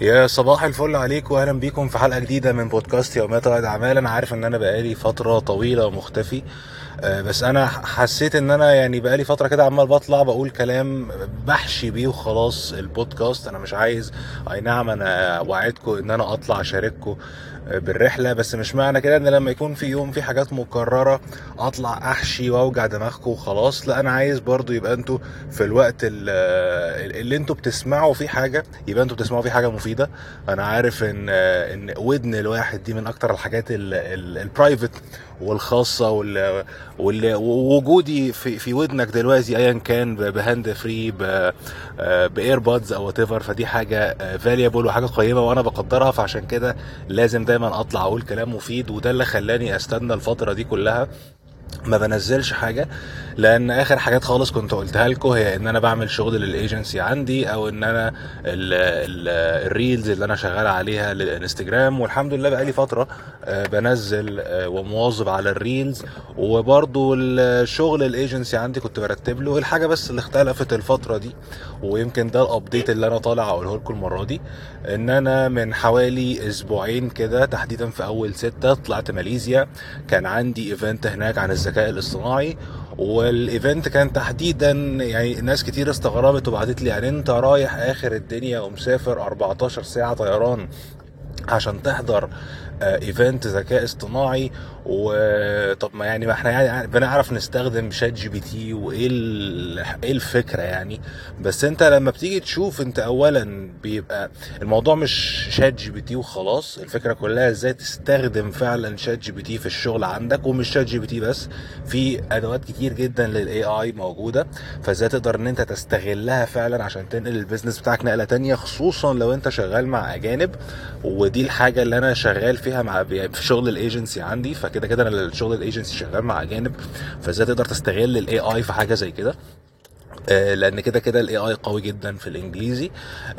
يا صباح الفل عليكم واهلا بيكم في حلقة جديدة من بودكاست يوميات رائد أعمال. أنا عارف إن أنا بقالي فترة طويلة مختفي آه، بس أنا حسيت إن أنا يعني بقالي فترة كده عمال بطلع بقول كلام بحشي بيه وخلاص البودكاست. أنا مش عايز أي نعم أنا وعدكم إن أنا أطلع أشارككم بالرحلة بس مش معنى كده إن لما يكون في يوم في حاجات مكررة أطلع أحشي وأوجع دماغكم وخلاص. لا أنا عايز برضو يبقى أنتوا في الوقت اللي أنتوا بتسمعوا فيه حاجة يبقى أنتوا بتسمعوا فيه حاجة مفيدة. أنا عارف إن إن ودن الواحد دي من أكتر الحاجات ال private والخاصة ووجودي في في ودنك دلوقتي ايا كان ب hand free ب earbuds أو what فدي حاجة valuable وحاجة قيمة وأنا بقدرها فعشان كده لازم دايما أطلع أقول كلام مفيد وده اللي خلاني أستنى الفترة دي كلها. ما بنزلش حاجة لأن آخر حاجات خالص كنت قلتها لكم هي إن أنا بعمل شغل للإيجنسي عندي أو إن أنا ال reels اللي أنا شغال عليها للإنستجرام. والحمد لله بقالي فترة بنزل ومواظب على ال reels. وبرضو الشغل الإيجنسي عندي كنت برتب له الحاجة بس اللي اختلفت الفترة دي ويمكن ده ال update اللي أنا طالع أقوله لكم المرة دي. إن أنا من حوالي أسبوعين كده تحديدا في أول ستة طلعت ماليزيا كان عندي event هناك عن الذكاء الاصطناعي وال event كان تحديدا يعني ناس كتير استغربت وبعتت لي يعني أنت رايح آخر الدنيا ومسافر 14 ساعة طيران عشان تحضر event ذكاء اصطناعي وطب ما يعني ما إحنا يعني بنعرف نستخدم ChatGPT وإيه إيه الفكرة يعني. بس انت لما بتيجي تشوف انت اولا بيبقى الموضوع مش ChatGPT وخلاص الفكرة كلها إزاي تستخدم فعلا ChatGPT في الشغل عندك ومش ChatGPT بس في أدوات كتير جدا لل AI موجودة. فازاي تقدر ان انت تستغلها فعلا عشان تنقل ال business بتاعك نقلة تانية خصوصا لو انت شغال مع أجانب. ودي الحاجة اللي أنا شغال فيها مع في شغل الإيجنسي عندي. فكده كده أنا الشغل الايجنسي شغال مع اجانب فازاي تقدر تستغل ال AI في حاجة زي كده؟ لأن كده كده ال AI قوي جدا في الإنجليزي.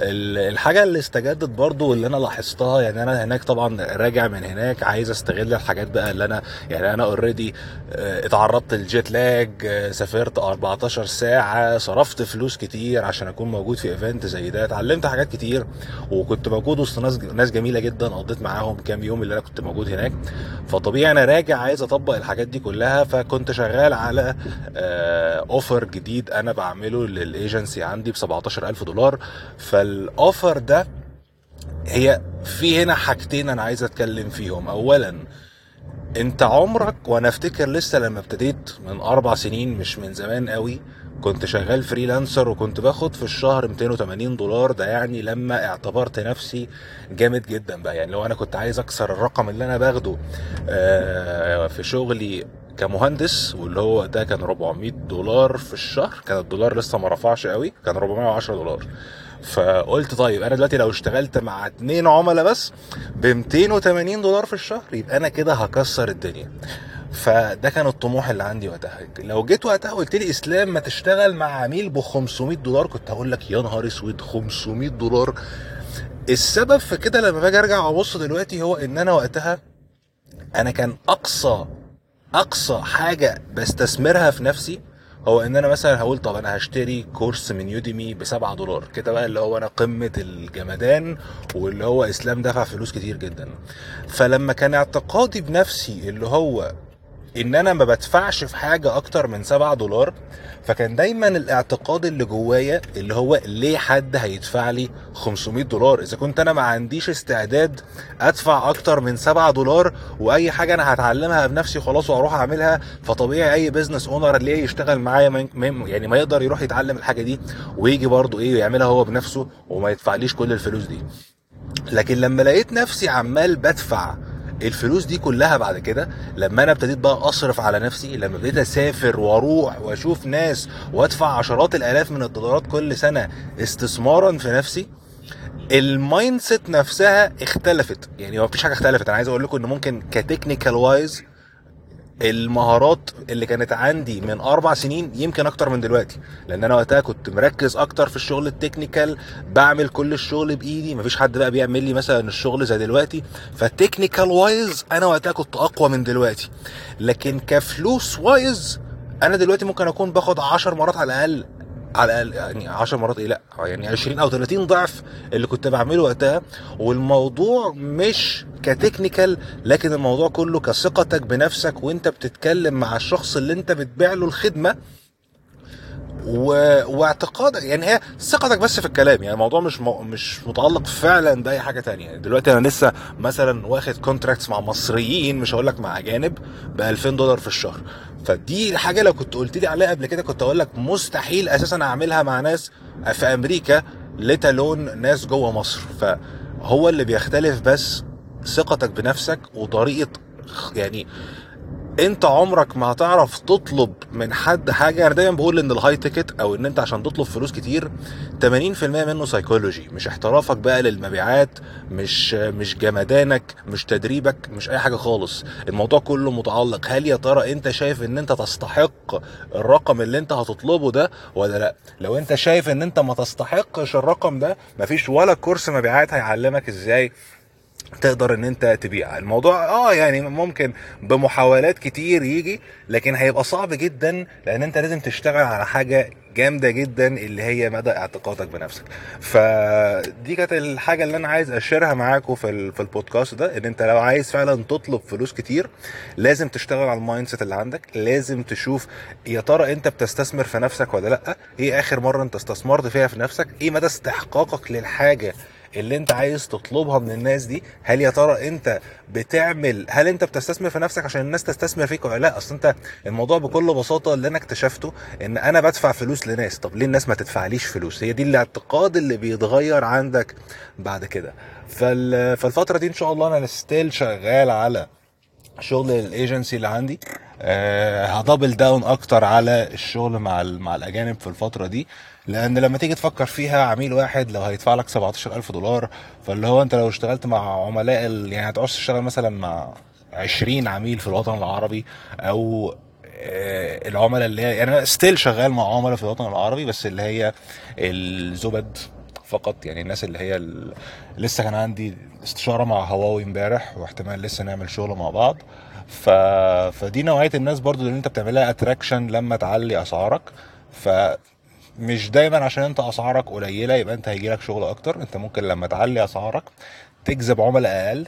الحاجة اللي استجدت برضو واللي أنا لاحظتها يعني أنا هناك طبعا راجع من هناك عايز أستغل الحاجات بقى اللي أنا يعني أنا already اتعرضت لل jet lag سافرت 14 ساعة صرفت فلوس كتير عشان أكون موجود في event زي ده اتعلمت حاجات كتير وكنت موجود وسط ناس ناس جميلة جدا قضيت معاهم كام يوم اللي أنا كنت موجود هناك. فطبيعي أنا راجع عايز أطبق الحاجات دي كلها فكنت شغال على offer جديد أنا بعمل بعمله للإيجنسي عندي ب 17000 دولار. فال offer ده هي في هنا حاجتين أنا عايز أتكلم فيهم. اولا أنت عمرك وأنا أفتكر لسه لما ابتديت من أربع سنين مش من زمان قوي كنت شغال فريلانسر وكنت باخد في الشهر 280 دولار. ده يعني لما اعتبرت نفسي جامد جدا بقى. يعني لو أنا كنت عايز أكسر الرقم اللي أنا باخده في شغلي كمهندس واللي هو ده كان 400 دولار في الشهر. كان الدولار لسه ما رفعش قوي كان 410 دولار. فقلت طيب أنا دلوقتي لو اشتغلت مع اتنين عملاء بس ب 280 دولار في الشهر يبقى أنا كده هكسر الدنيا. فده كان الطموح اللي عندي وقتها. لو جيت وقتها قلت لي إسلام ما تشتغل مع عميل ب 500 دولار كنت هقول لك يا نهار أسود 500 دولار. السبب في كده لما باجي أرجع أبص دلوقتي هو إن أنا وقتها أنا كان أقصى أقصى حاجة بستثمرها في نفسي هو إن أنا مثلا هقول طب أنا هشتري course من Udemy ب 7 دولار. كده بقى اللي هو أنا قمة الجمدان واللي هو إسلام دفع فلوس كتير جدا. فلما كان اعتقادي بنفسي اللي هو إن أنا ما بدفعش في حاجة أكتر من 7 دولار فكان دايما الاعتقاد اللي جوايا اللي هو ليه حد هيدفع لي 500 دولار؟ إذا كنت أنا ما عنديش استعداد أدفع أكتر من 7 دولار وأي حاجة أنا هتعلمها بنفسي خلاص وأروح أعملها فطبيعي أي business owner ليه يشتغل معايا يعني ما يقدر يروح يتعلم الحاجة دي ويجي برضه إيه يعملها هو بنفسه وما يدفعليش كل الفلوس دي. لكن لما لقيت نفسي عمال بدفع الفلوس دي كلها بعد كده لما أنا ابتديت بقى أصرف على نفسي لما ابتديت أسافر وأروح وأشوف ناس وأدفع عشرات الآلاف من الدولارات كل سنة استثمارا في نفسي ال mindset نفسها اختلفت. يعني ما فيش حاجة اختلفت. أنا عايز أقول لكم إن ممكن ك technical wise المهارات اللي كانت عندي من أربع سنين يمكن أكتر من دلوقتي. لأن أنا وقتها كنت مركز أكتر في الشغل ال technical بعمل كل الشغل بإيدي مفيش حد بقى بيعمل لي مثلا الشغل زي دلوقتي. فال technical wise أنا وقتها كنت أقوى من دلوقتي. لكن كفلوس wise أنا دلوقتي ممكن أكون باخد عشر مرات على الأقل. على الأقل يعني 10 مرات إيه لأ يعني 20 أو 30 ضعف اللي كنت بعمله وقتها. والموضوع مش ك technical لكن الموضوع كله كثقتك بنفسك وأنت بتتكلم مع الشخص اللي أنت بتبيع له الخدمة. و... واعتقادك يعني هي ثقتك بس في الكلام يعني الموضوع مش م... مش متعلق فعلا بأي حاجة تانية. دلوقتي أنا لسه مثلا واخد كونتراكتس مع مصريين مش هقول لك مع أجانب ب 2000 دولار في الشهر. فدي الحاجة لو كنت قلت لي عليها قبل كده كنت أقول لك مستحيل أساسا أعملها مع ناس في أمريكا لتالون ناس جوه مصر. فهو اللي بيختلف بس ثقتك بنفسك وطريقة يعني انت عمرك ما هتعرف تطلب من حد حاجة. أنا دايما بقول إن ال high ticket أو إن أنت عشان تطلب فلوس كتير 80% منه سايكولوجي مش احترافك بقى للمبيعات مش مش جمدانك مش تدريبك مش أي حاجة خالص. الموضوع كله متعلق. هل يا ترى أنت شايف إن أنت تستحق الرقم اللي أنت هتطلبه ده ولا لأ؟ لو أنت شايف إن أنت ما تستحقش الرقم ده مفيش ولا كورس مبيعات هيعلمك إزاي تقدر إن أنت تبيع. الموضوع آه يعني ممكن بمحاولات كتير يجي لكن هيبقى صعب جدا لأن أنت لازم تشتغل على حاجة جامدة جدا اللي هي مدى اعتقادك بنفسك. فدي كانت الحاجة اللي أنا عايز أ share ها معاكم في في البودكاست ده إن أنت لو عايز فعلا تطلب فلوس كتير لازم تشتغل على ال mindset اللي عندك. لازم تشوف يا ترى أنت بتستثمر في نفسك ولا لأ؟ إيه آخر مرة أنت استثمرت فيها في نفسك؟ إيه مدى استحقاقك للحاجة اللي انت عايز تطلبها من الناس دي؟ هل يا ترى انت بتعمل هل انت بتستثمر في نفسك عشان الناس تستثمر فيك ولا لا؟ اصل انت الموضوع بكل بساطة اللي أنا اكتشفته ان أنا بدفع فلوس لناس. طب ليه الناس ما تدفعليش فلوس؟ هي دي الاعتقاد اللي بيتغير عندك بعد كده. فال... فالفترة دي إن شاء الله أنا still شغال على شغل الايجنسي اللي عندي. ه double down أكتر على الشغل مع مع الأجانب في الفترة دي لأن لما تيجي تفكر فيها عميل واحد لو هيدفع لك 17000 دولار فاللي هو أنت لو اشتغلت مع عملاء. يعني هتعوز تشتغل مثلا مع 20 عميل في الوطن العربي أو آه العملاء اللي هي يعني أنا still شغال مع عملاء في الوطن العربي بس اللي هي الزبد فقط يعني الناس اللي هي. لسه كان عندي استشارة مع هواوي امبارح واحتمال لسه نعمل شغل مع بعض ف... فدي نوعية الناس برضو اللي انت بتعملها attraction لما تعلي أسعارك. ف مش دايما عشان انت أسعارك قليلة يبقى انت هيجي لك شغل أكتر. انت ممكن لما تعلي أسعارك تجذب عملاء أقل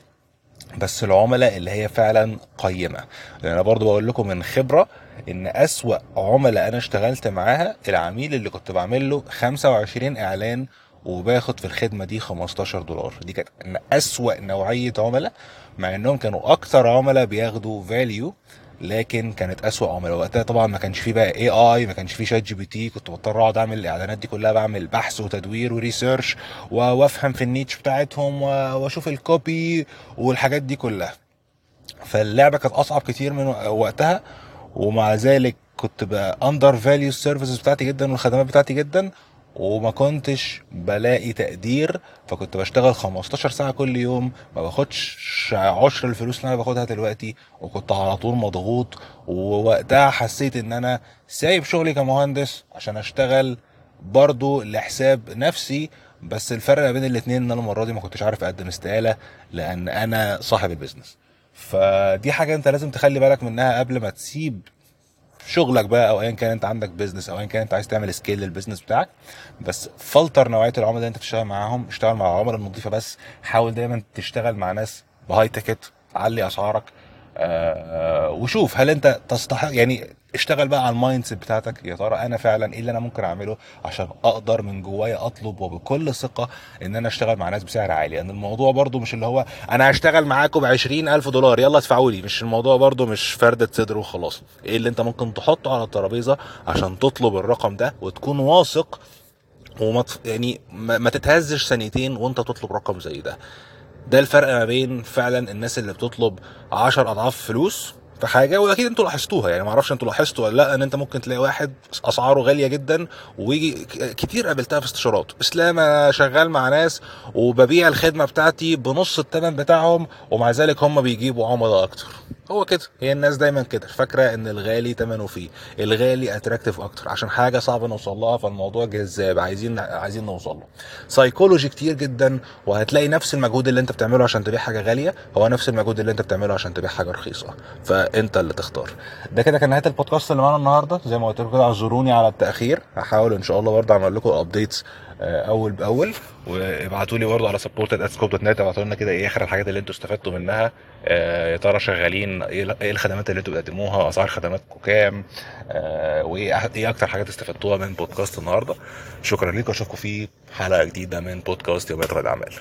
بس العملاء اللي هي فعلا قيمة. لأن أنا برضو بقول لكم من خبرة إن أسوأ عملاء أنا اشتغلت معاها العميل اللي كنت بعمل له 25 إعلان وباخد في الخدمة دي 15 دولار. دي كانت أسوأ نوعية عملاء مع إنهم كانوا أكتر عملاء بياخدوا فاليو لكن كانت أسوأ عملاء. وقتها طبعا ما كانش فيه بقى اي اي ما كانش فيه ChatGPT كنت بضطر أقعد أعمل الإعلانات دي كلها بعمل بحث وتدوير و research وأفهم في ال niche بتاعتهم وأشوف ال copy والحاجات دي كلها. فاللعبة كانت أصعب كتير من وقتها ومع ذلك كنت بقى undervalue ال services بتاعتي جدا والخدمات بتاعتي جدا. وما كنتش بلاقي تقدير فكنت بشتغل 15 ساعة كل يوم ما باخدش عشر الفلوس اللي أنا باخدها دلوقتي وكنت على طول مضغوط ووقتها حسيت إن أنا سايب شغلي كمهندس عشان أشتغل برضو لحساب نفسي بس الفرق ما بين الاتنين إن أنا المرة دي ما كنتش عارف أقدم استقالة لأن أنا صاحب ال business. فدي حاجة أنت لازم تخلي بالك منها قبل ما تسيب شغلك بقى أو ايا كان أنت عندك business أو ايا كان أنت عايز تعمل scale لل business بتاعك بس فلتر نوعية العملاء اللي أنت بتشتغل معاهم اشتغل مع العملاء النظيفة بس حاول دايما تشتغل مع ناس ب high ticket علي أسعارك آه وشوف هل انت تستحق؟ يعني اشتغل بقى على ال mindset بتاعتك. يا ترى أنا فعلا إيه اللي أنا ممكن أعمله عشان أقدر من جوايا أطلب وبكل ثقة إن أنا أشتغل مع ناس بسعر عالي؟ لأن يعني الموضوع برضو مش اللي هو أنا هشتغل معاكم ب ألف دولار يلا ادفعوا لي. مش الموضوع برضو مش فردة صدر وخلاص. إيه اللي أنت ممكن تحطه على الترابيزة عشان تطلب الرقم ده وتكون واثق وما يعني ما تتهزش ثانيتين وأنت تطلب رقم زي ده. ده الفرق ما بين فعلا الناس اللي بتطلب 10 أضعاف فلوس حاجة وأكيد أنتوا لاحظتوها يعني ما أعرفش أنتوا لاحظتوا ولا لأ إن أنت ممكن تلاقي واحد أسعاره غالية جدا ويجي كتير قابلتها في استشارات. إسلام أنا شغال مع ناس وببيع الخدمة بتاعتي بنص الثمن بتاعهم ومع ذلك هم بيجيبوا عملاء أكتر. هو كده هي الناس دايما كده فاكرة إن الغالي ثمنه فيه الغالي attractive أكتر. عشان حاجة صعبة نوصل لها فالموضوع جذاب عايزين عايزين نوصل له. سايكولوجي كتير جدا وهتلاقي نفس المجهود اللي أنت بتعمله عشان تبيع حاجة غالية هو نفس المجهود اللي أنت بتعمله عشان تبيع حاجة رخيصة. ف انت اللي تختار. ده كده كان نهاية البودكاست اللي معانا النهارده. زي ما قلت لكم كده اعذروني على التأخير. هحاول إن شاء الله برضه أعمل لكم updates أول بأول. وابعتوا لي برضه على supported@scope.net ابعتوا لنا كده إيه آخر الحاجات اللي أنتوا استفدتوا منها. آه، يا ترى شغالين؟ إيه إيه الخدمات اللي أنتوا بتقدموها؟ أسعار خدماتكم كام؟ آه، وإيه إيه أكتر حاجات استفدتوها من بودكاست النهارده؟ شكرا لكم أشوفكم في حلقة جديدة من بودكاست يوميات رائد اعمال